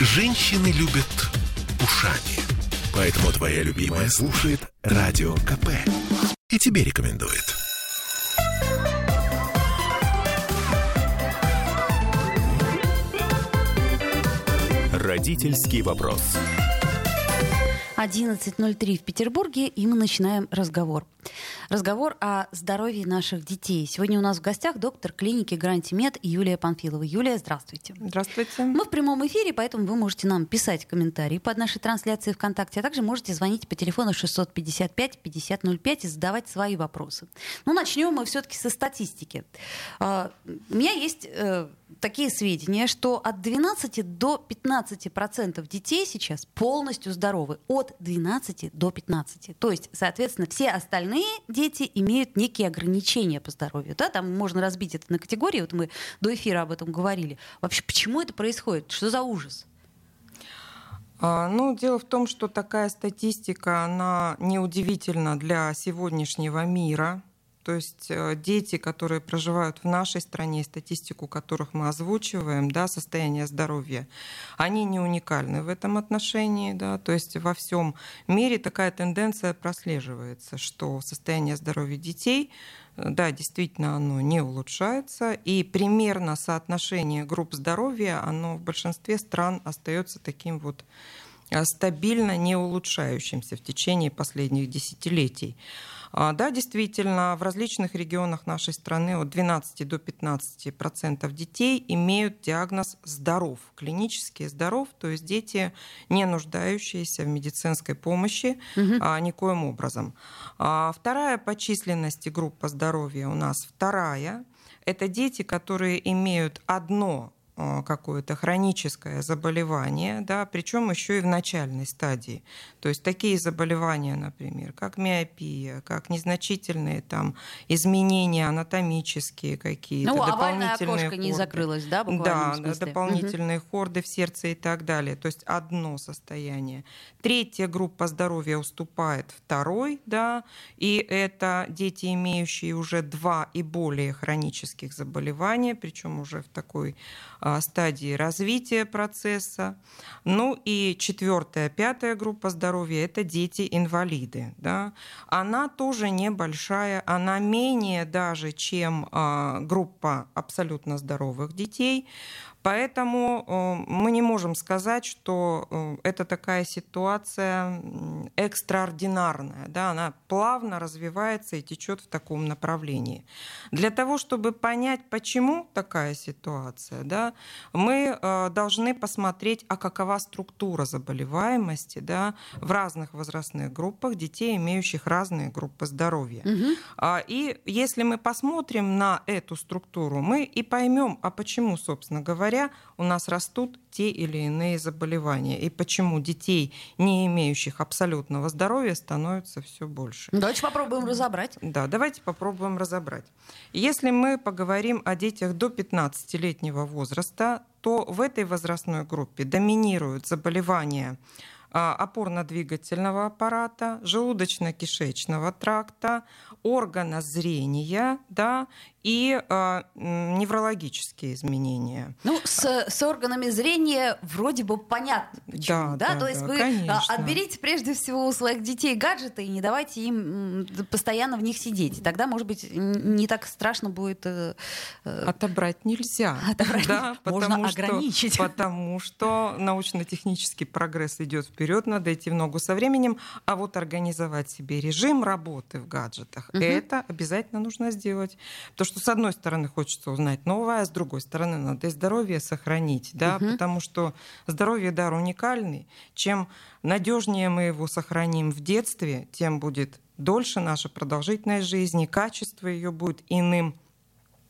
Женщины любят ушами. Поэтому твоя любимая слушает Радио КП. И тебе рекомендует. Родительский вопрос. 11.03 в Петербурге, и мы начинаем разговор. Разговор о здоровье наших детей. Сегодня у нас в гостях доктор клиники Грантимед Юлия Панфилова. Юлия, здравствуйте. Здравствуйте. Мы в прямом эфире, поэтому вы можете нам писать комментарии под нашей трансляцией ВКонтакте, а также можете звонить по телефону 655-5005 и задавать свои вопросы. Ну, начнем мы все-таки со статистики. А, у меня есть э, такие сведения, что от 12 до 15 процентов детей сейчас полностью здоровы. От 12 до 15. То есть, соответственно, все остальные дети имеют некие ограничения по здоровью. Да? Там можно разбить это на категории. Вот мы до эфира об этом говорили. Вообще, почему это происходит? Что за ужас? А, ну, дело в том, что такая статистика, она неудивительна для сегодняшнего мира. То есть э, дети, которые проживают в нашей стране, статистику которых мы озвучиваем, да, состояние здоровья, они не уникальны в этом отношении. Да, то есть во всем мире такая тенденция прослеживается, что состояние здоровья детей э, да, действительно, оно не улучшается, и примерно соотношение групп здоровья, оно в большинстве стран остается таким вот э, стабильно не улучшающимся в течение последних десятилетий. А, да, действительно, в различных регионах нашей страны от 12 до 15 процентов детей имеют диагноз здоров, клинически здоров, то есть дети, не нуждающиеся в медицинской помощи угу. а, никоим образом. А, вторая по численности группа здоровья у нас вторая. Это дети, которые имеют одно какое-то хроническое заболевание, да, причем еще и в начальной стадии. То есть такие заболевания, например, как миопия, как незначительные там изменения анатомические какие-то, ну, дополнительные окошко не закрылось, да, Да, дополнительные угу. хорды в сердце и так далее. То есть одно состояние. Третья группа здоровья уступает второй, да, и это дети, имеющие уже два и более хронических заболевания, причем уже в такой а, стадии развития процесса. Ну и четвертая, пятая группа здоровья – это дети-инвалиды. Да? Она тоже небольшая, она менее даже, чем а, группа абсолютно здоровых детей. Поэтому э, мы не можем сказать, что э, это такая ситуация экстраординарная. Да? Она плавно развивается и течет в таком направлении. Для того, чтобы понять, почему такая ситуация, да, мы э, должны посмотреть, а какова структура заболеваемости да, в разных возрастных группах детей, имеющих разные группы здоровья. Угу. И если мы посмотрим на эту структуру, мы и поймем, а почему, собственно говоря, говоря, у нас растут те или иные заболевания. И почему детей, не имеющих абсолютного здоровья, становится все больше. Давайте попробуем разобрать. Да, давайте попробуем разобрать. Если мы поговорим о детях до 15-летнего возраста, то в этой возрастной группе доминируют заболевания а, опорно-двигательного аппарата, желудочно-кишечного тракта, органа зрения да, и э, неврологические изменения. Ну, с, с органами зрения вроде бы понятно, почему. Да, да? Да, То есть да, вы а, конечно. отберите прежде всего у своих детей гаджеты и не давайте им постоянно в них сидеть. Тогда, может быть, не так страшно будет... Э, э Отобрать нельзя. Отобрать да, можно что, ограничить. Потому что научно-технический прогресс идет вперед, надо идти в ногу со временем, а вот организовать себе режим работы в гаджетах, угу. это обязательно нужно сделать. Потому что, с одной стороны, хочется узнать новое, а с другой стороны, надо и здоровье сохранить, да, угу. потому что здоровье дар уникальный. Чем надежнее мы его сохраним в детстве, тем будет дольше наша продолжительность жизни, качество ее будет иным.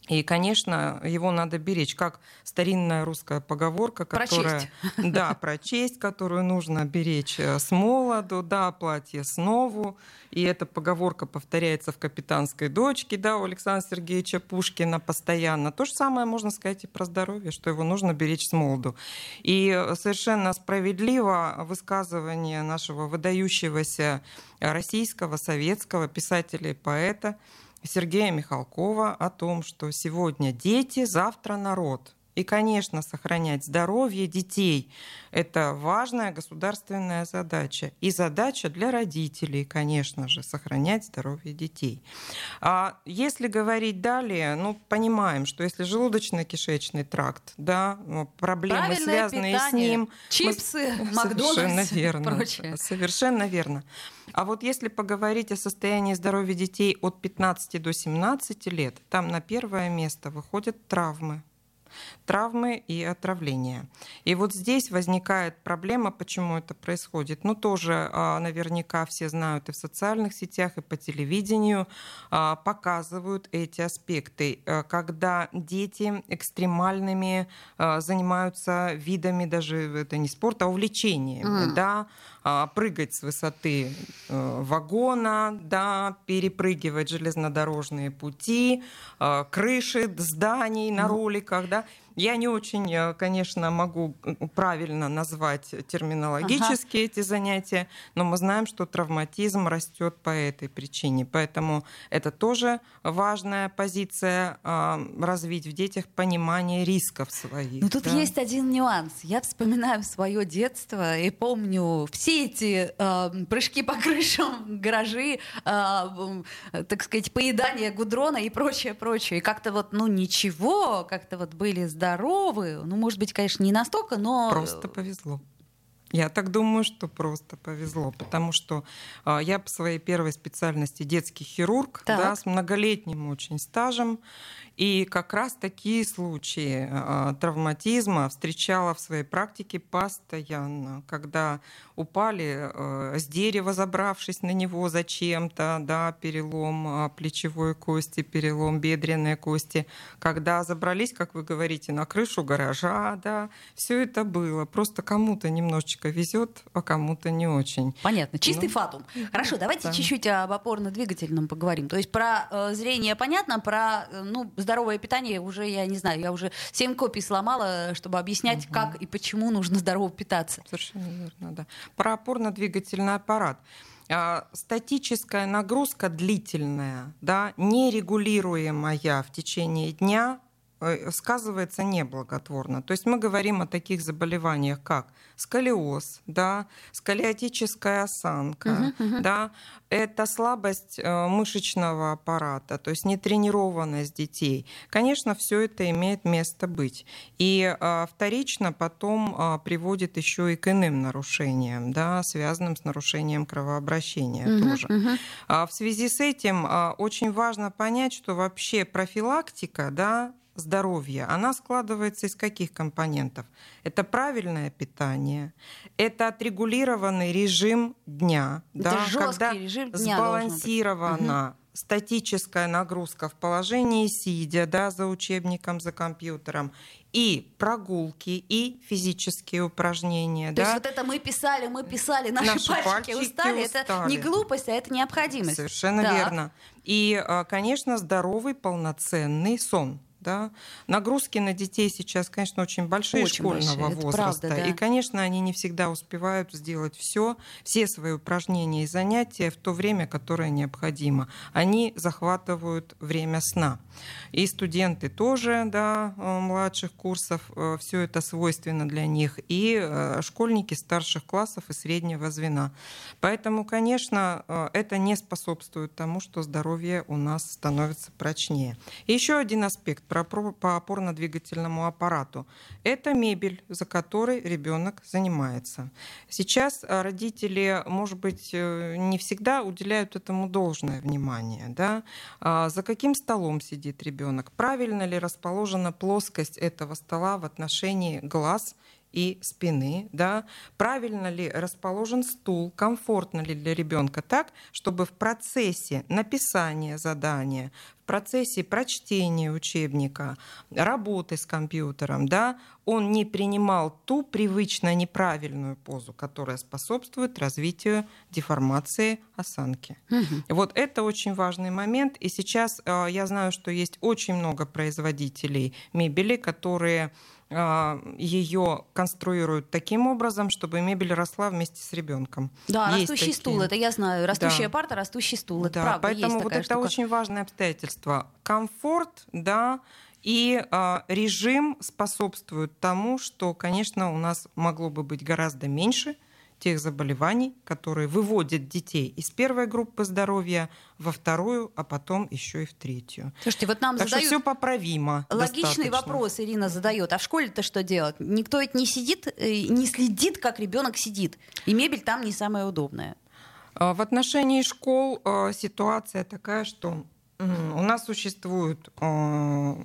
И, конечно, его надо беречь, как старинная русская поговорка, которая... Прочесть. Да, про честь, которую нужно беречь э, с молоду, да, платье с нову. И эта поговорка повторяется в «Капитанской дочке», да, у Александра Сергеевича Пушкина постоянно. То же самое можно сказать и про здоровье, что его нужно беречь с молоду. И совершенно справедливо высказывание нашего выдающегося российского, советского писателя и поэта Сергея Михалкова о том, что сегодня дети, завтра народ. И, конечно, сохранять здоровье детей – это важная государственная задача. И задача для родителей, конечно же, сохранять здоровье детей. А если говорить далее, ну, понимаем, что если желудочно-кишечный тракт, да, ну, проблемы, Правильное связанные питание, с ним, чипсы, мы- Макдональдс Совершенно и верно. прочее. Совершенно верно. А вот если поговорить о состоянии здоровья детей от 15 до 17 лет, там на первое место выходят травмы травмы и отравления. И вот здесь возникает проблема, почему это происходит. Ну, тоже а, наверняка все знают и в социальных сетях, и по телевидению а, показывают эти аспекты, А, когда дети экстремальными а, занимаются видами, даже это не спорта, а увлечениями, Мгм. да, прыгать с высоты э, вагона, да, перепрыгивать железнодорожные пути, э, крыши зданий на роликах, да. Я не очень, э, конечно, могу э, правильно назвать терминологически эти занятия, но мы знаем, что травматизм растет по этой причине. Поэтому это тоже важная позиция развить в детях понимание рисков своих. Ну тут да. есть один нюанс. Я вспоминаю свое детство и помню все эти э, прыжки по крышам, гаражи, э, м, так сказать, поедание гудрона и прочее, прочее. И как-то вот, ну ничего, как-то вот были здоровы. Ну, может быть, конечно, не настолько, но... Просто повезло. Я так думаю, что просто повезло, потому что а, я по своей первой специальности детский хирург, Так. да, с многолетним очень стажем, и как раз такие случаи а, травматизма встречала в своей практике постоянно, когда упали э, с дерева, забравшись на него зачем-то, да, перелом а, плечевой кости, перелом бедренной кости, когда забрались, как вы говорите, на крышу гаража, да, все это было. Просто кому-то немножечко везет, а кому-то не очень. Понятно, чистый Ну, фатум. Хорошо, давайте да. чуть-чуть об опорно-двигательном поговорим. То есть про э, зрение понятно, про э, ну, здоровое питание уже, я не знаю, я уже семь копий сломала, чтобы объяснять, как и почему нужно здорово питаться. Совершенно верно, да. Про опорно-двигательный аппарат. А, Статическая нагрузка длительная, да, нерегулируемая в течение дня, сказывается неблаготворно. То есть мы говорим о таких заболеваниях, как сколиоз, да, сколиотическая осанка, да, это слабость э, мышечного аппарата, то есть нетренированность детей. Конечно, все это имеет место быть. И э, вторично потом э, приводит еще и к иным нарушениям, да, связанным с нарушением кровообращения тоже. А В связи с этим очень важно понять, что вообще профилактика, да, здоровья, она складывается из каких компонентов? Это правильное питание, это отрегулированный режим дня, Это да, когда режим дня сбалансирована статическая нагрузка в положении сидя, да, за учебником, за компьютером, и прогулки, и физические упражнения. То да. есть вот это мы писали, мы писали, наши, Наши пальчики, пальчики устали. Это устали. не глупость, а это необходимость. Совершенно Так. верно. И, а, конечно, здоровый, полноценный сон. Да? Нагрузки на детей сейчас, конечно, очень большие Очень школьного большие, это возраста. правда, да. И, конечно, они не всегда успевают сделать все, все свои упражнения и занятия в то время, которое необходимо. Они захватывают время сна. И студенты тоже, да, э, младших курсов, все это свойственно для них. И э, школьники старших классов и среднего звена. Поэтому, конечно, э, это не способствует тому, что здоровье у нас становится прочнее. И еще один аспект по опорно-двигательному аппарату. Это мебель, за которой ребенок занимается. Сейчас э, родители, может быть, э, не всегда уделяют этому должное внимание. Да? А За каким столом сидит ребенок? Правильно ли расположена плоскость этого стола в отношении глаз и спины, да, правильно ли расположен стул, комфортно ли для ребенка так, чтобы в процессе написания задания, в процессе прочтения учебника, работы с компьютером, да, он не принимал ту привычно неправильную позу, которая способствует развитию деформации осанки. Вот это очень важный момент. И сейчас э, я знаю, что есть очень много производителей мебели, которые ее конструируют таким образом, чтобы мебель росла вместе с ребенком. Да, Есть растущий такие. стул, это я знаю. Растущая Да. парта, растущий стул. Это Да, правда, поэтому есть вот это штука. очень важное обстоятельство. Комфорт, да, И э, режим способствует тому, что, конечно, у нас могло бы быть гораздо меньше тех заболеваний, которые выводят детей из первой группы здоровья во вторую, а потом еще и в третью. Слушайте, вот нам так задают... что все поправимо. Логичный достаточно. вопрос Ирина задает. А в школе-то что делать? Никто ведь не сидит, э, не следит, как ребенок сидит. И мебель там не самая удобная. А, В отношении школ а, ситуация такая, что у нас существуют а,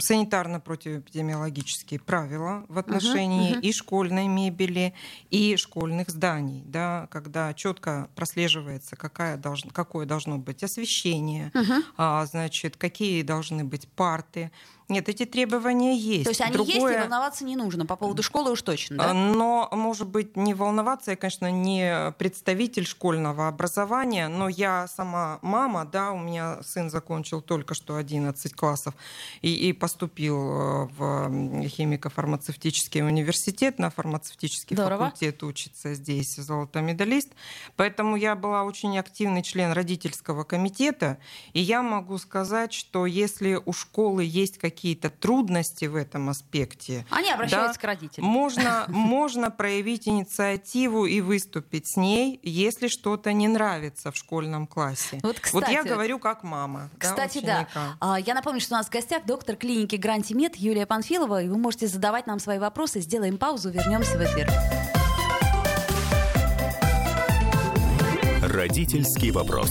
санитарно-противоэпидемиологические правила в отношении мгм. и школьной мебели, и школьных зданий, да, когда четко прослеживается, какая должна, какое должно быть освещение, а, значит, какие должны быть парты. Нет, эти требования есть. То есть они есть, и Другое- волноваться не нужно. По поводу школы уж точно, да? Но, может быть, не волноваться, я, конечно, не представитель школьного образования, но я сама мама, да, у меня сын закончил только что 11 классов и, и поступил э, в химико-фармацевтический университет, на фармацевтический Здорово. факультет учится здесь золотой медалист. Поэтому я была очень активный член родительского комитета, и я могу сказать, что если у школы есть какие-то трудности в этом аспекте, Они обращаются да, к родителям. можно, можно проявить инициативу и выступить с ней, если что-то не нравится в школьном классе. Вот, вот я кстати, говорю как мама. да, Кстати, да. ученика. А, Я напомню, что у нас в гостях доктор клиники Грантимед Юлия Панфилова. И вы можете задавать нам свои вопросы. Сделаем паузу, вернемся в эфир. Родительский вопрос.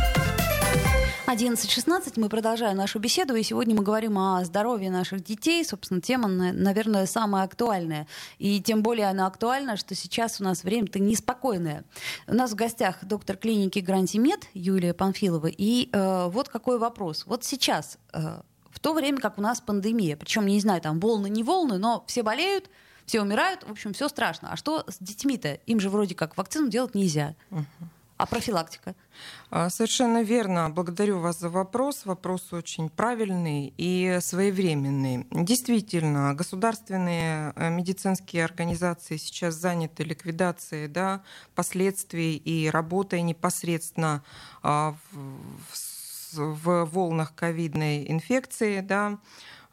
11.16 мы продолжаем нашу беседу, и сегодня мы говорим о здоровье наших детей. Собственно, тема, на- наверное, самая актуальная. И тем более она актуальна, что сейчас у нас время-то неспокойное. У нас в гостях доктор клиники Грантимед Юлия Панфилова. И э, вот какой вопрос. Вот сейчас, э, в то время как у нас пандемия, причем, не знаю, там волны, не волны, но все болеют, все умирают, в общем, все страшно. А что с детьми-то? Им же вроде как вакцину делать нельзя. А профилактика? А, Совершенно верно. Благодарю вас за вопрос. Вопрос очень правильный и своевременный. Действительно, государственные э, медицинские организации сейчас заняты ликвидацией да, последствий и работой непосредственно а, в, в волнах ковидной инфекции, да,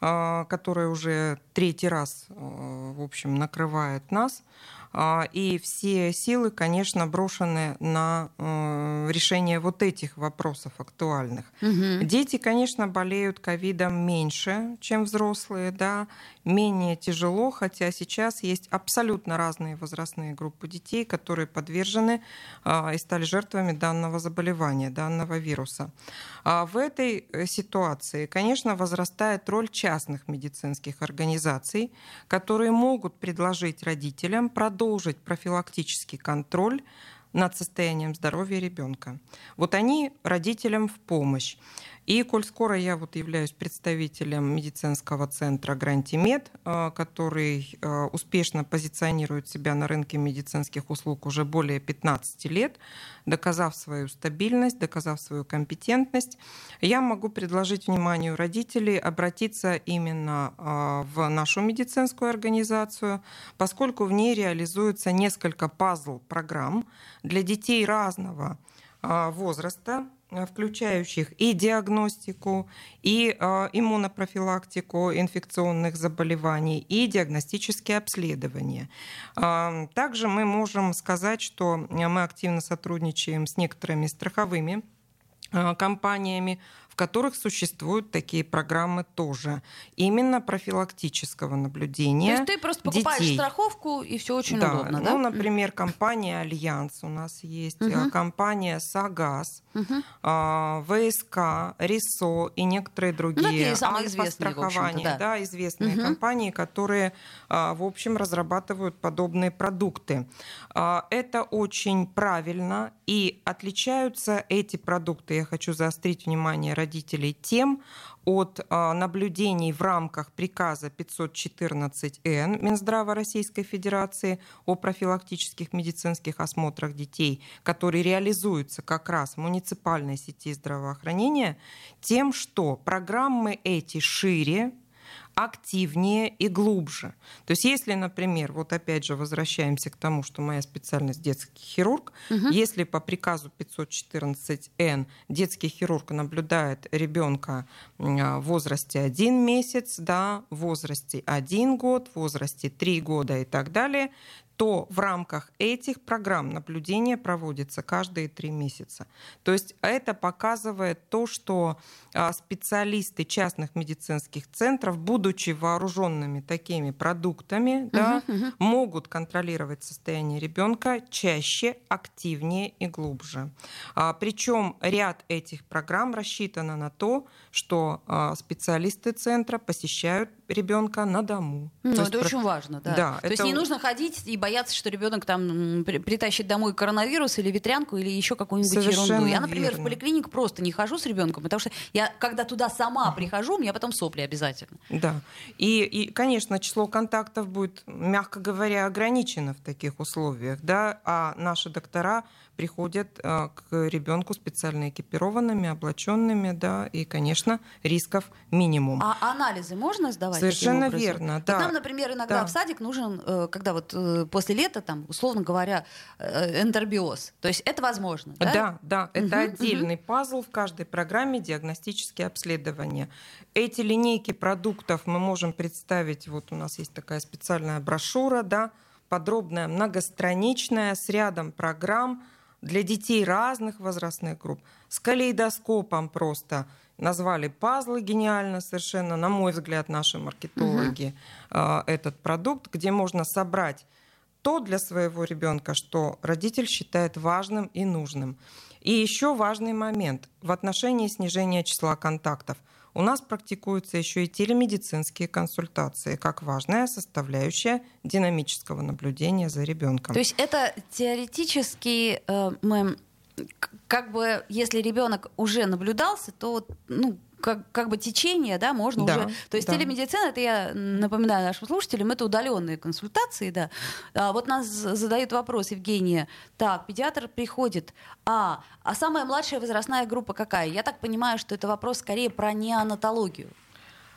а, которая уже третий раз, э, в общем, накрывает нас. А, И все силы, конечно, брошены на э, решение вот этих вопросов актуальных. Дети, конечно, болеют ковидом меньше, чем взрослые, да, менее тяжело, хотя сейчас есть абсолютно разные возрастные группы детей, которые подвержены а, и стали жертвами данного заболевания, данного вируса. А в этой э, ситуации, конечно, возрастает роль частных медицинских организаций, которые могут предложить родителям продолжить профилактический контроль над состоянием здоровья ребенка. Вот они родителям в помощь. И коль скоро я вот являюсь представителем медицинского центра Грантимед, э, который э, успешно позиционирует себя на рынке медицинских услуг уже более 15 лет, доказав свою стабильность, доказав свою компетентность, я могу предложить вниманию родителей обратиться именно э, в нашу медицинскую организацию, поскольку в ней реализуется несколько пазл-программ для детей разного возраста, включающих и диагностику, и а, иммунопрофилактику инфекционных заболеваний, и диагностические обследования. А, Также мы можем сказать, что мы активно сотрудничаем с некоторыми страховыми а, компаниями, которых существуют такие программы тоже. Именно профилактического То наблюдения есть ты просто покупаешь детей. страховку, и все очень да, удобно, ну, да? например, компания Альянс у нас есть, э, компания Согаз, Мгм. а, ВСК, РЕСО и некоторые другие. такие самые известные, Альфа-страхование, да. да, известные Мгм. компании, которые, а, в общем, разрабатывают подобные продукты. А, Это очень правильно, и отличаются эти продукты, я хочу заострить внимание родителей тем от а, наблюдений в рамках приказа 514-Н Минздрава Российской Федерации о профилактических медицинских осмотрах детей, который реализуется как раз в муниципальной сети здравоохранения, тем, что программы эти шире, активнее и глубже. То есть если, например, вот опять же возвращаемся к тому, что моя специальность детский хирург, угу. если по приказу 514Н детский хирург наблюдает ребенка в возрасте 1 месяц, да, в возрасте 1 год, в возрасте 3 года и так далее, то в рамках этих программ наблюдение проводится каждые три месяца. То есть это показывает то, что а, специалисты частных медицинских центров, будучи вооруженными такими продуктами, угу, да, угу. могут контролировать состояние ребенка чаще, активнее и глубже. А, причем ряд этих программ рассчитано на то, что а, специалисты центра посещают ребенка на дому. Ну, это есть, очень важно, да. да то это... есть не нужно ходить и бояться, что ребенок там притащит домой коронавирус или ветрянку или еще какую-нибудь Совершенно ерунду. Я, например, верно. в поликлинику просто не хожу с ребенком, потому что я, когда туда сама прихожу, у меня потом сопли обязательно. Да. И, и, конечно, число контактов будет, мягко говоря, ограничено в таких условиях, да, а наши доктора приходят а, к ребенку специально экипированными, облаченными, да, и, конечно, рисков минимум. А анализы можно сдавать? Совершенно верно, да. Вот нам, например, иногда да. в садик нужен, э, когда вот э, после лета, там, условно говоря, э, энтербиоз. То есть это возможно, да? Да, да, это угу, отдельный угу. пазл в каждой программе диагностические обследования. Эти линейки продуктов мы можем представить, вот у нас есть такая специальная брошюра, да, подробная, многостраничная, с рядом программ, для детей разных возрастных групп, с калейдоскопом просто. Назвали пазлы гениально совершенно, на мой взгляд, наши маркетологи, угу. этот продукт, где можно собрать то для своего ребенка, что родитель считает важным и нужным. И еще важный момент в отношении снижения числа контактов – у нас практикуются еще и телемедицинские консультации, как важная составляющая динамического наблюдения за ребенком. То есть это теоретически э, мы как бы если ребенок уже наблюдался, то ну, как, как бы течение, да, можно да, уже. То есть да. телемедицина, это я напоминаю нашим слушателям, это удаленные консультации, да. А вот нас задают вопрос, Евгения, так, педиатр приходит, а, а самая младшая возрастная группа какая? Я так понимаю, что это вопрос скорее про неонатологию.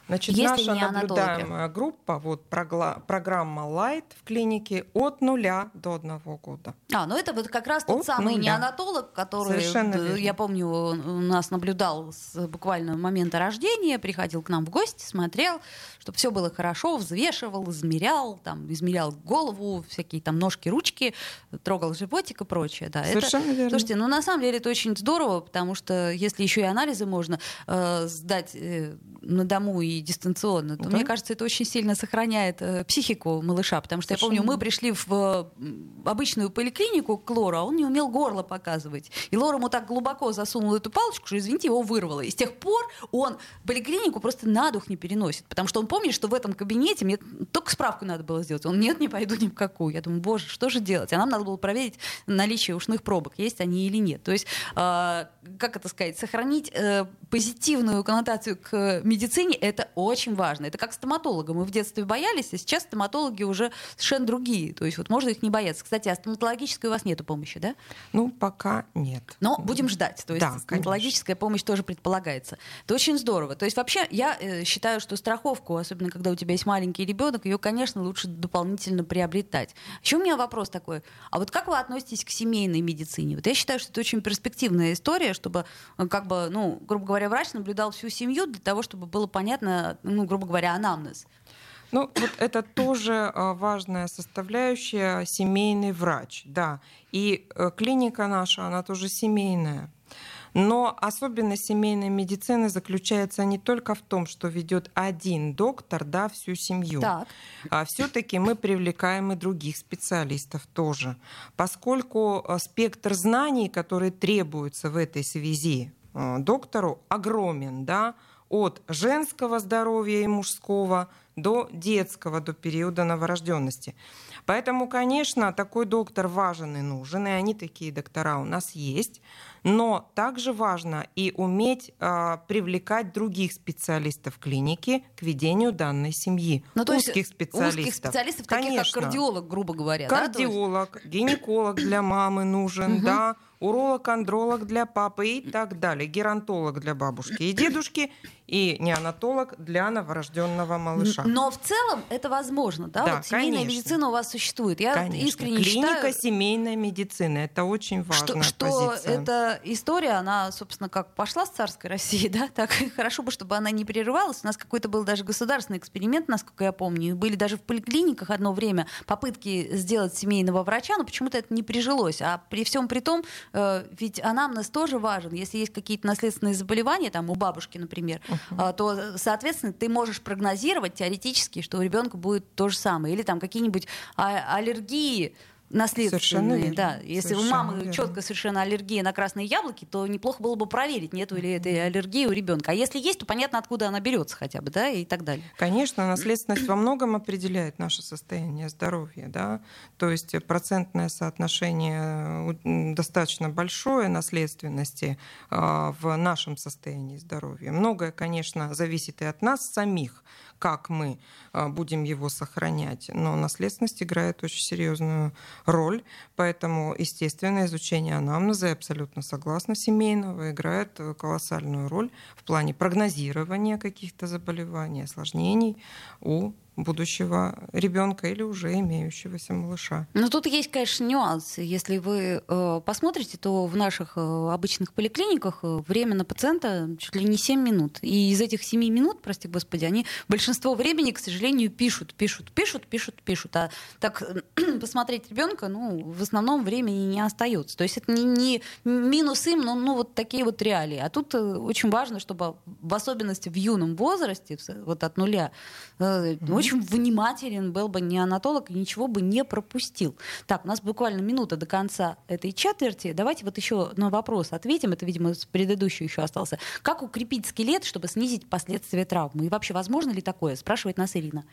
Значит, Если наша наблюдаемая группа, вот программа Light в клинике от нуля до одного года. А, ну это вот как раз тот от самый нуля. неонатолог, который, Совершенно верно. я помню, у нас наблюдал с буквально момента рождения, приходил к нам в гости, смотрел, чтобы все было хорошо, взвешивал, измерял, там, измерял голову, всякие там ножки, ручки, трогал животик и прочее. Да. Совершенно это, верно. Слушайте, ну на самом деле это очень здорово, потому что если еще и анализы можно э, сдать э, на дому и дистанционно, то да. мне кажется, это очень сильно сохраняет э, психику малыша, потому что Совершенно. я помню, мы пришли в э, обычную поликлинику к Лору, а он не умел горло показывать. И Лора ему так глубоко засунул эту палочку, что, извините, его вырвало. И с тех пор он поликлинику просто на дух не переносит, потому что он помнишь, что в этом кабинете мне только справку надо было сделать. Он, нет, не пойду ни в какую. Я думаю, боже, что же делать? А нам надо было проверить наличие ушных пробок, есть они или нет. То есть, э, как это сказать, сохранить э, позитивную коннотацию к медицине, это очень важно. Это как стоматолога. Мы в детстве боялись, а сейчас стоматологи уже совершенно другие. То есть вот можно их не бояться. Кстати, а стоматологической у вас нет помощи, да? Ну, пока нет. Но будем ждать. То есть да, стоматологическая конечно. помощь тоже предполагается. Это очень здорово. То есть вообще я э, считаю, что страховку особенно когда у тебя есть маленький ребенок, ее, конечно, лучше дополнительно приобретать. Еще у меня вопрос такой. А вот как вы относитесь к семейной медицине? Вот я считаю, что это очень перспективная история, чтобы, э, как бы, ну, грубо говоря, врач наблюдал всю семью для того, чтобы было понятно, ну, грубо говоря, анамнез. Ну, вот это тоже э, важная составляющая семейный врач, да. И клиника наша, она тоже семейная. Но особенность семейной медицины заключается не только в том, что ведет один доктор, да, всю семью. Так. А все-таки мы привлекаем и других специалистов тоже, поскольку э, спектр знаний, которые требуются в этой связи э, доктору, огромен, да, от женского здоровья и мужского до детского, до периода новорожденности. Поэтому, конечно, такой доктор важен и нужен, и они такие доктора у нас есть. Но также важно и уметь э, привлекать других специалистов клиники к ведению данной семьи. Ну, то узких есть специалистов. Узких специалистов, таких как кардиолог, грубо говоря. Кардиолог, да? гинеколог для мамы нужен, да, уролог, андролог для папы и так далее, геронтолог для бабушки и дедушки и неонатолог для новорожденного малыша. Но в целом это возможно, да? да вот семейная конечно. медицина у вас существует. Я конечно. искренне Клиника считаю, семейной медицины это очень важная что, что позиция. Эта история, она, собственно, как пошла с царской России, да, так хорошо бы, чтобы она не прерывалась. У нас какой-то был даже государственный эксперимент, насколько я помню, и были даже в поликлиниках одно время попытки сделать семейного врача, но почему-то это не прижилось. А при всем при том, э, ведь анамнез тоже важен. Если есть какие-то наследственные заболевания, там у бабушки, например, uh-huh. то, соответственно, ты можешь прогнозировать теоретически, что у ребенка будет то же самое. Или там какие-нибудь а- аллергии, наследственные. Да. Если совершенно у мамы верно. четко совершенно аллергия на красные яблоки, то неплохо было бы проверить, нет ли этой аллергии у ребенка. А если есть, то понятно, откуда она берется хотя бы, да, и так далее. Конечно, наследственность во многом определяет наше состояние здоровья, да. То есть процентное соотношение достаточно большое наследственности а, в нашем состоянии здоровья. Многое, конечно, зависит и от нас самих, как мы а, будем его сохранять. Но наследственность играет очень серьезную роль, поэтому, естественно, изучение анамнеза, я абсолютно согласна, семейного, играет колоссальную роль в плане прогнозирования каких-то заболеваний, осложнений у будущего ребенка или уже имеющегося малыша. Но тут есть, конечно, нюансы. Если вы э, посмотрите, то в наших э, обычных поликлиниках э, время на пациента чуть ли не 7 минут. И из этих 7 минут, прости господи, они большинство времени, к сожалению, пишут, пишут, пишут, пишут, пишут. А так посмотреть ребенка, ну, в основном времени не остается. То есть это не, не минус им, но ну, вот такие вот реалии. А тут э, очень важно, чтобы в особенности в юном возрасте, вот от нуля, э, очень внимателен был бы неонатолог и ничего бы не пропустил. Так, у нас буквально минута до конца этой четверти. Давайте вот еще на вопрос ответим. Это, видимо, с предыдущего еще остался. Как укрепить скелет, чтобы снизить последствия травмы? И вообще, возможно ли такое? Спрашивает нас Ирина.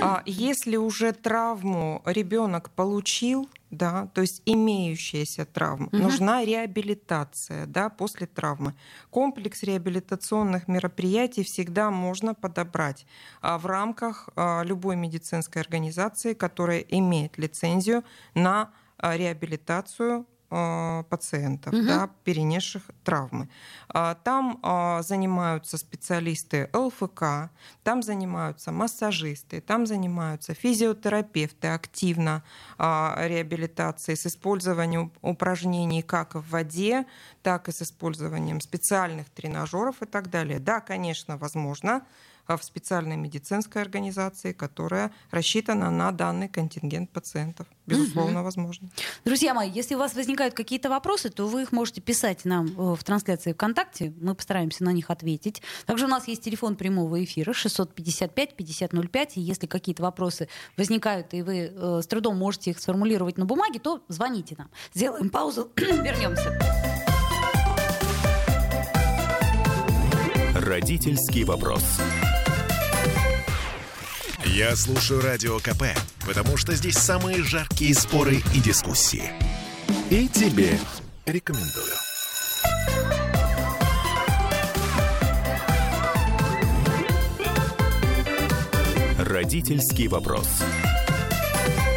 А если уже травму ребенок получил, да, то есть имеющаяся травма, угу. нужна реабилитация да, после травмы. Комплекс реабилитационных мероприятий всегда можно подобрать а, в рамках а, любой медицинской организации, которая имеет лицензию на а, реабилитацию пациентов, угу. да, перенесших травмы. А, там а, занимаются специалисты ЛФК, там занимаются массажисты, там занимаются физиотерапевты активно реабилитацией с использованием упражнений как в воде, так и с использованием специальных тренажеров и так далее. Да, конечно, возможно, в специальной медицинской организации, которая рассчитана на данный контингент пациентов. Безусловно, угу. возможно. Друзья мои, если у вас возникают какие-то вопросы, то вы их можете писать нам э, в трансляции ВКонтакте. Мы постараемся на них ответить. Также у нас есть телефон прямого эфира 655-5005. И если какие-то вопросы возникают, и вы э, с трудом можете их сформулировать на бумаге, то звоните нам. Сделаем паузу, вернемся. Родительский вопрос. Я слушаю Радио КП, потому что здесь самые жаркие споры и дискуссии. И тебе рекомендую. Родительский вопрос.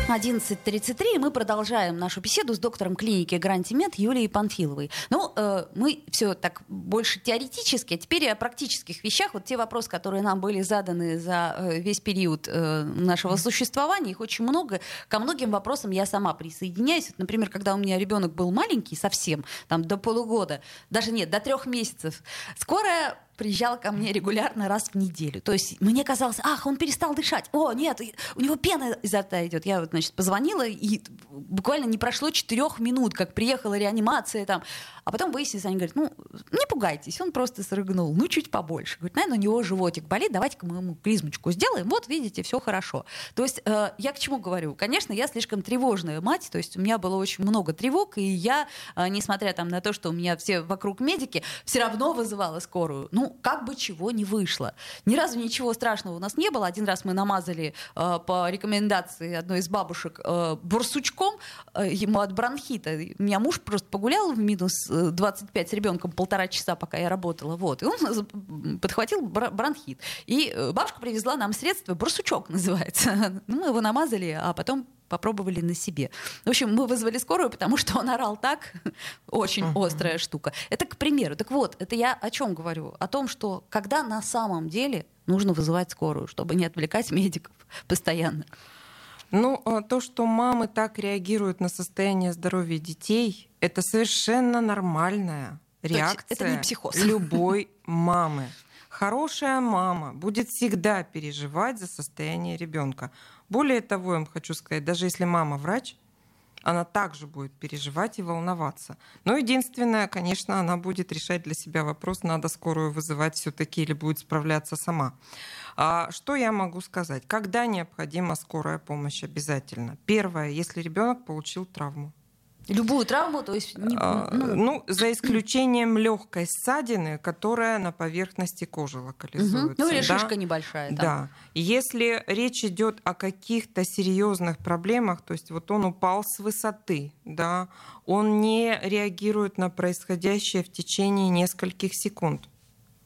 11.33, и мы продолжаем нашу беседу с доктором клиники Грантимед Юлией Панфиловой. Ну, э, мы все так больше теоретически, а теперь о практических вещах. Вот те вопросы, которые нам были заданы за э, весь период э, нашего существования, их очень много. Ко многим вопросам я сама присоединяюсь. Вот, например, когда у меня ребенок был маленький совсем, там до полугода, даже нет, до трех месяцев, скорая приезжал ко мне регулярно раз в неделю. То есть мне казалось, ах, он перестал дышать. О, нет, у него пена изо рта идет. Я вот, значит, позвонила, и буквально не прошло четырех минут, как приехала реанимация там. А потом выяснилось, они говорят, ну, не пугайтесь, он просто срыгнул, ну, чуть побольше. Говорит, наверное, у него животик болит, давайте-ка мы ему клизмочку сделаем. Вот, видите, все хорошо. То есть э, я к чему говорю? Конечно, я слишком тревожная мать, то есть у меня было очень много тревог, и я, э, несмотря там на то, что у меня все вокруг медики, все равно вызывала скорую. Ну, как бы чего не вышло. Ни разу ничего страшного у нас не было. Один раз мы намазали э, по рекомендации одной из бабушек э, бурсучком э, ему от бронхита. У меня муж просто погулял в минус 25 с ребенком полтора часа, пока я работала. Вот. И он подхватил бронхит. И бабушка привезла нам средство, бурсучок называется. Ну, мы его намазали, а потом попробовали на себе. В общем, мы вызвали скорую, потому что он орал так, очень uh-huh. острая штука. Это к примеру. Так вот, это я о чем говорю? О том, что когда на самом деле нужно вызывать скорую, чтобы не отвлекать медиков постоянно. Ну, а то, что мамы так реагируют на состояние здоровья детей, это совершенно нормальная реакция это не психоз. любой мамы. Хорошая мама будет всегда переживать за состояние ребенка. Более того, я вам хочу сказать, даже если мама врач, она также будет переживать и волноваться. Но единственное, конечно, она будет решать для себя вопрос, надо скорую вызывать все-таки или будет справляться сама. А что я могу сказать? Когда необходима скорая помощь обязательно? Первое, если ребенок получил травму. Любую травму, то есть... Не, а, ну... ну, за исключением легкой ссадины, которая на поверхности кожи локализуется. Угу. Ну или да? шишка небольшая. Там. Да. Если речь идет о каких-то серьезных проблемах, то есть вот он упал с высоты, да, он не реагирует на происходящее в течение нескольких секунд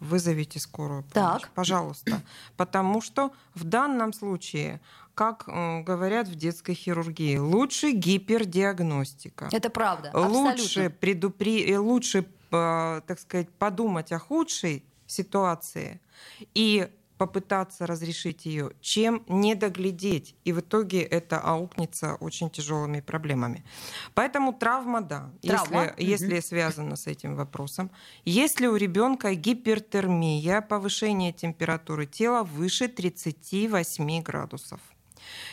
вызовите скорую помощь, так. пожалуйста. Потому что в данном случае как говорят в детской хирургии, лучше гипердиагностика. Это правда. Лучше, предупри... Э, лучше э, так сказать, подумать о худшей ситуации и попытаться разрешить ее, чем не доглядеть. И в итоге это аукнется очень тяжелыми проблемами. Поэтому травма, да, травма? если, если связано с этим вопросом. Если у ребенка гипертермия, повышение температуры тела выше 38 градусов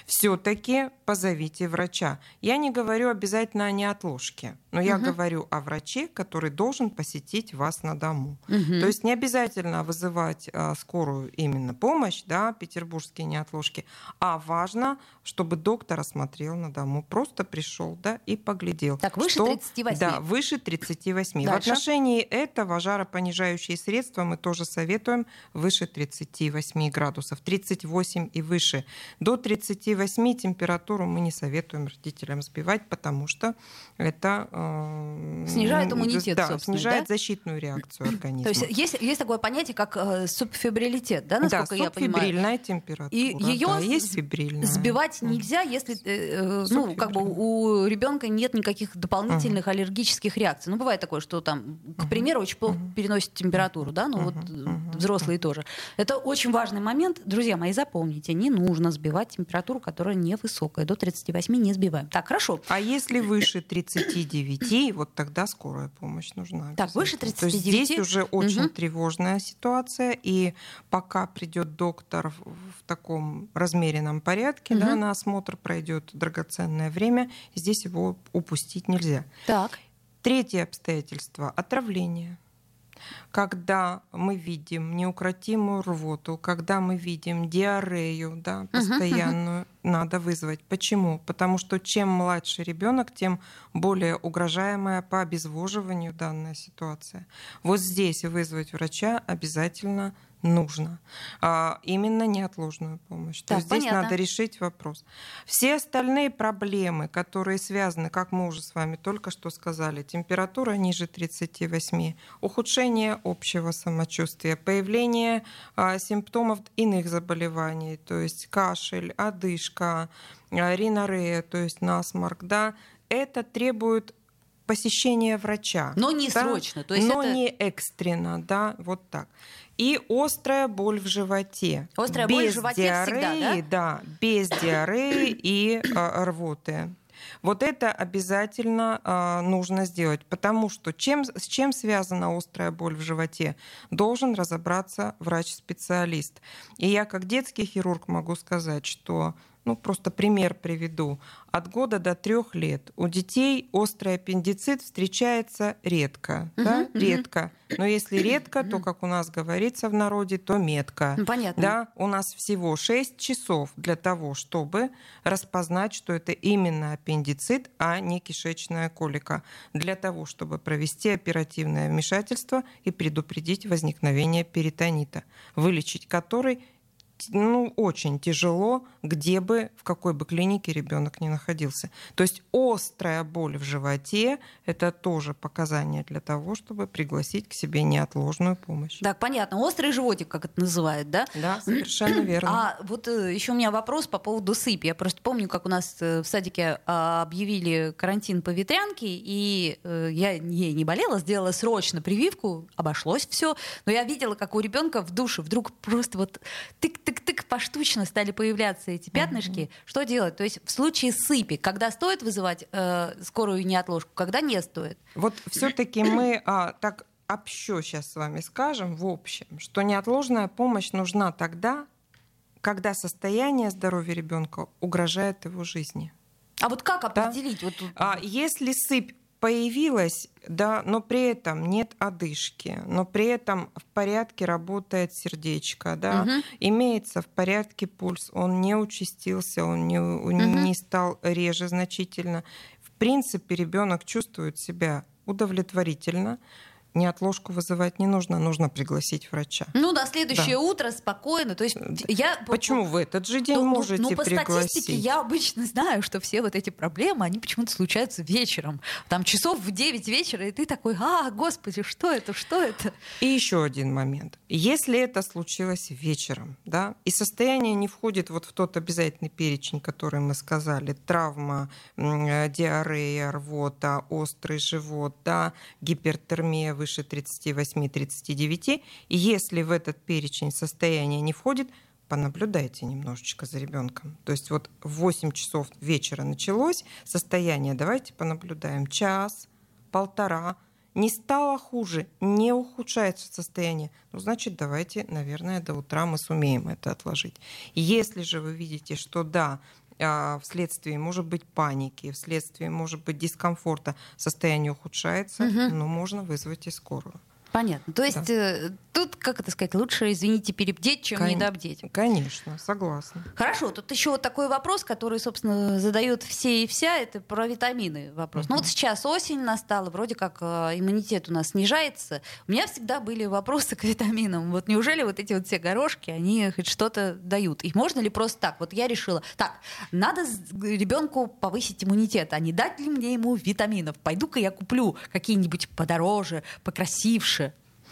все-таки позовите врача. Я не говорю обязательно о неотложке, но я угу. говорю о враче, который должен посетить вас на дому. Угу. То есть не обязательно вызывать а, скорую именно помощь, да, петербургские неотложки, а важно, чтобы доктор осмотрел на дому, просто пришел, да, и поглядел. Так, выше что, 38? Да, выше 38. Дальше. В отношении этого жаропонижающие средства мы тоже советуем выше 38 градусов, 38 и выше. До 38 температуру мы не советуем родителям сбивать, потому что это э, снижает иммунитет, да, снижает да? защитную реакцию организма. То есть есть, есть такое понятие, как э, субфибрилитет, да, насколько да, я понимаю? температура. И ее да, есть фибрильная. сбивать нельзя, если э, э ну, как бы у ребенка нет никаких дополнительных uh-huh. аллергических реакций. Ну, бывает такое, что там, к uh-huh. примеру, очень плохо uh-huh. переносит температуру, да, ну uh-huh. вот uh-huh. взрослые uh-huh. тоже. Это очень важный момент. Друзья мои, запомните, не нужно сбивать температуру, которая невысокая. До 38 не сбиваем. Так, хорошо. А если выше 39, вот тогда скорая помощь нужна. Так, выше 39. То есть здесь уже очень угу. тревожная ситуация, и пока придет доктор в таком размеренном порядке, угу. да, на осмотр пройдет драгоценное время, здесь его упустить нельзя. Так. Третье обстоятельство – отравление когда мы видим неукротимую рвоту, когда мы видим диарею, да, постоянную, uh-huh, uh-huh. надо вызвать. Почему? Потому что чем младше ребенок, тем более угрожаемая по обезвоживанию данная ситуация. Вот здесь вызвать врача обязательно нужно. А, именно неотложную помощь. Так, То есть здесь надо решить вопрос. Все остальные проблемы, которые связаны, как мы уже с вами только что сказали, температура ниже 38, ухудшение общего самочувствия, появление а, симптомов иных заболеваний, то есть кашель, одышка, а, ринорея, то есть насморк, да, это требует посещения врача. Но не да? срочно. То есть Но это... не экстренно, да, вот так. И острая боль в животе. Острая без боль в животе диареи, всегда, да? да, без диареи и э, рвоты. Вот это обязательно э, нужно сделать, потому что чем, с чем связана острая боль в животе, должен разобраться врач-специалист. И я как детский хирург могу сказать, что ну, просто пример приведу. От года до трех лет у детей острый аппендицит встречается редко. Uh-huh, да? uh-huh. Редко. Но если редко, то, как у нас говорится в народе, то метко. Ну, понятно. Да? У нас всего 6 часов для того, чтобы распознать, что это именно аппендицит, а не кишечная колика. Для того, чтобы провести оперативное вмешательство и предупредить возникновение перитонита, вылечить который ну, очень тяжело, где бы, в какой бы клинике ребенок ни находился. То есть острая боль в животе – это тоже показание для того, чтобы пригласить к себе неотложную помощь. Так, понятно. Острый животик, как это называют, да? Да, совершенно верно. А вот э, еще у меня вопрос по поводу сыпи. Я просто помню, как у нас э, в садике а, объявили карантин по ветрянке, и э, я ей не болела, сделала срочно прививку, обошлось все, но я видела, как у ребенка в душе вдруг просто вот тык тык-тык поштучно стали появляться эти пятнышки, mm-hmm. что делать? То есть в случае сыпи, когда стоит вызывать э, скорую неотложку, когда не стоит? Вот все-таки мы а, так общо сейчас с вами скажем, в общем, что неотложная помощь нужна тогда, когда состояние здоровья ребенка угрожает его жизни. А вот как определить? Да? Вот тут... а, если сыпь появилась, да, но при этом нет одышки, но при этом в порядке работает сердечко, да, угу. имеется в порядке пульс, он не участился, он не, угу. не стал реже значительно. В принципе, ребенок чувствует себя удовлетворительно, неотложку вызывать не нужно, нужно пригласить врача. Ну да, следующее да. утро спокойно. То есть я почему в этот же день ну, можете ну, по пригласить? статистике я обычно знаю, что все вот эти проблемы они почему-то случаются вечером, там часов в 9 вечера, и ты такой, а, господи, что это, что это? И еще один момент: если это случилось вечером, да, и состояние не входит вот в тот обязательный перечень, который мы сказали, травма, диарея, рвота, острый живот, да, гипертермия выше 38-39. И если в этот перечень состояния не входит, понаблюдайте немножечко за ребенком. То есть вот в 8 часов вечера началось состояние, давайте понаблюдаем час, полтора, не стало хуже, не ухудшается состояние, ну, значит, давайте, наверное, до утра мы сумеем это отложить. Если же вы видите, что да, вследствие, может быть, паники, вследствие, может быть, дискомфорта состояние ухудшается, угу. но можно вызвать и скорую. Понятно. То есть да. э, тут, как это сказать, лучше, извините, перебдеть, чем Кон... недобдеть. Конечно, согласна. Хорошо, тут еще вот такой вопрос, который, собственно, задают все и вся, это про витамины вопрос. Uh-huh. Ну вот сейчас осень настала, вроде как э, иммунитет у нас снижается. У меня всегда были вопросы к витаминам. Вот неужели вот эти вот все горошки, они хоть что-то дают? И можно ли просто так? Вот я решила, так, надо ребенку повысить иммунитет, а не дать ли мне ему витаминов? Пойду-ка я куплю какие-нибудь подороже, покрасивше,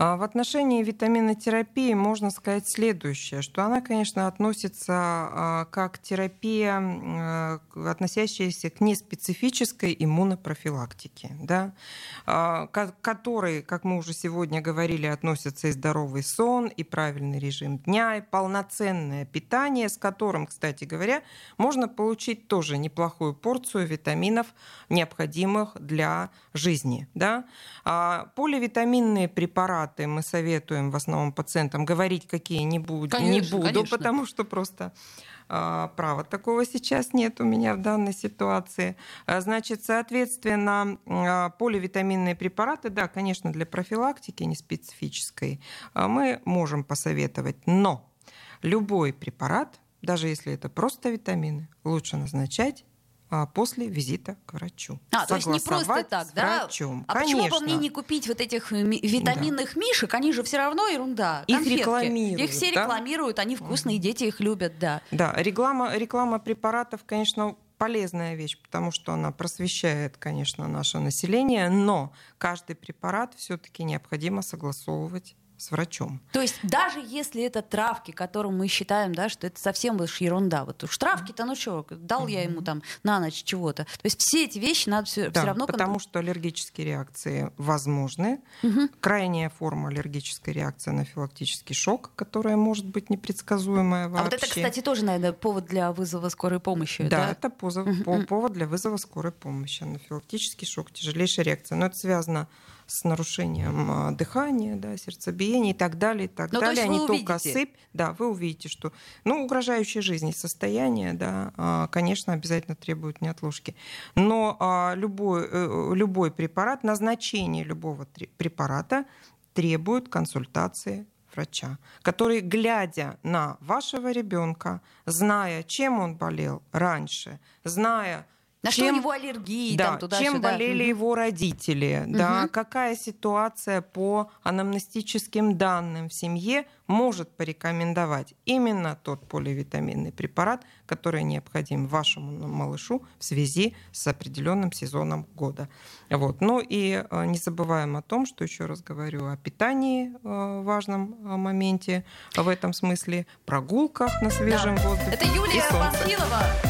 в отношении витаминотерапии можно сказать следующее, что она, конечно, относится а, как терапия, а, относящаяся к неспецифической иммунопрофилактике, да, к которой, как мы уже сегодня говорили, относятся и здоровый сон, и правильный режим дня, и полноценное питание, с которым, кстати говоря, можно получить тоже неплохую порцию витаминов, необходимых для жизни. Да. Поливитаминные препараты препараты мы советуем в основном пациентам говорить какие не, буду, не буду, конечно. потому что просто а, права такого сейчас нет у меня в данной ситуации. А, значит, соответственно, а, поливитаминные препараты, да, конечно, для профилактики не специфической мы можем посоветовать, но любой препарат, даже если это просто витамины, лучше назначать после визита к врачу. А, то есть не просто так, да? Врачом. А Конечно. почему бы мне не купить вот этих э, витаминных да. мишек? Они же все равно ерунда. Их рекламируют. Их все да? рекламируют, они вкусные, дети их любят, да. Да, реклама, реклама препаратов, конечно, полезная вещь, потому что она просвещает, конечно, наше население, но каждый препарат все-таки необходимо согласовывать с врачом. То есть даже если это травки, которым мы считаем, да, что это совсем уж ерунда. Вот уж травки-то, ну что, дал я ему там на ночь чего-то. То есть все эти вещи надо все, да, все равно... потому что аллергические реакции возможны. Угу. Крайняя форма аллергической реакции анафилактический шок, которая может быть непредсказуемая вообще. А вот это, кстати, тоже, наверное, повод для вызова скорой помощи, да? Да, это позов, угу. повод для вызова скорой помощи. Анафилактический шок, тяжелейшая реакция. Но это связано с нарушением дыхания, да, сердцебиения и так далее, и так Но ну, далее, а не увидите. только сыпь. Да, вы увидите, что ну, угрожающей жизни состояние, да, конечно, обязательно требует неотложки. Но любой, э, любой препарат, назначение любого препарата требует консультации врача, который, глядя на вашего ребенка, зная, чем он болел раньше, зная, на чем, что у него аллергии, да, там, туда чем сюда. болели угу. его родители, угу. да, какая ситуация по анамнестическим данным в семье может порекомендовать именно тот поливитаминный препарат, который необходим вашему малышу в связи с определенным сезоном года. Вот. Ну и э, не забываем о том, что еще раз говорю о питании э, важном э, моменте в этом смысле, прогулках на свежем да. воздухе. Это Юлия Панфилова.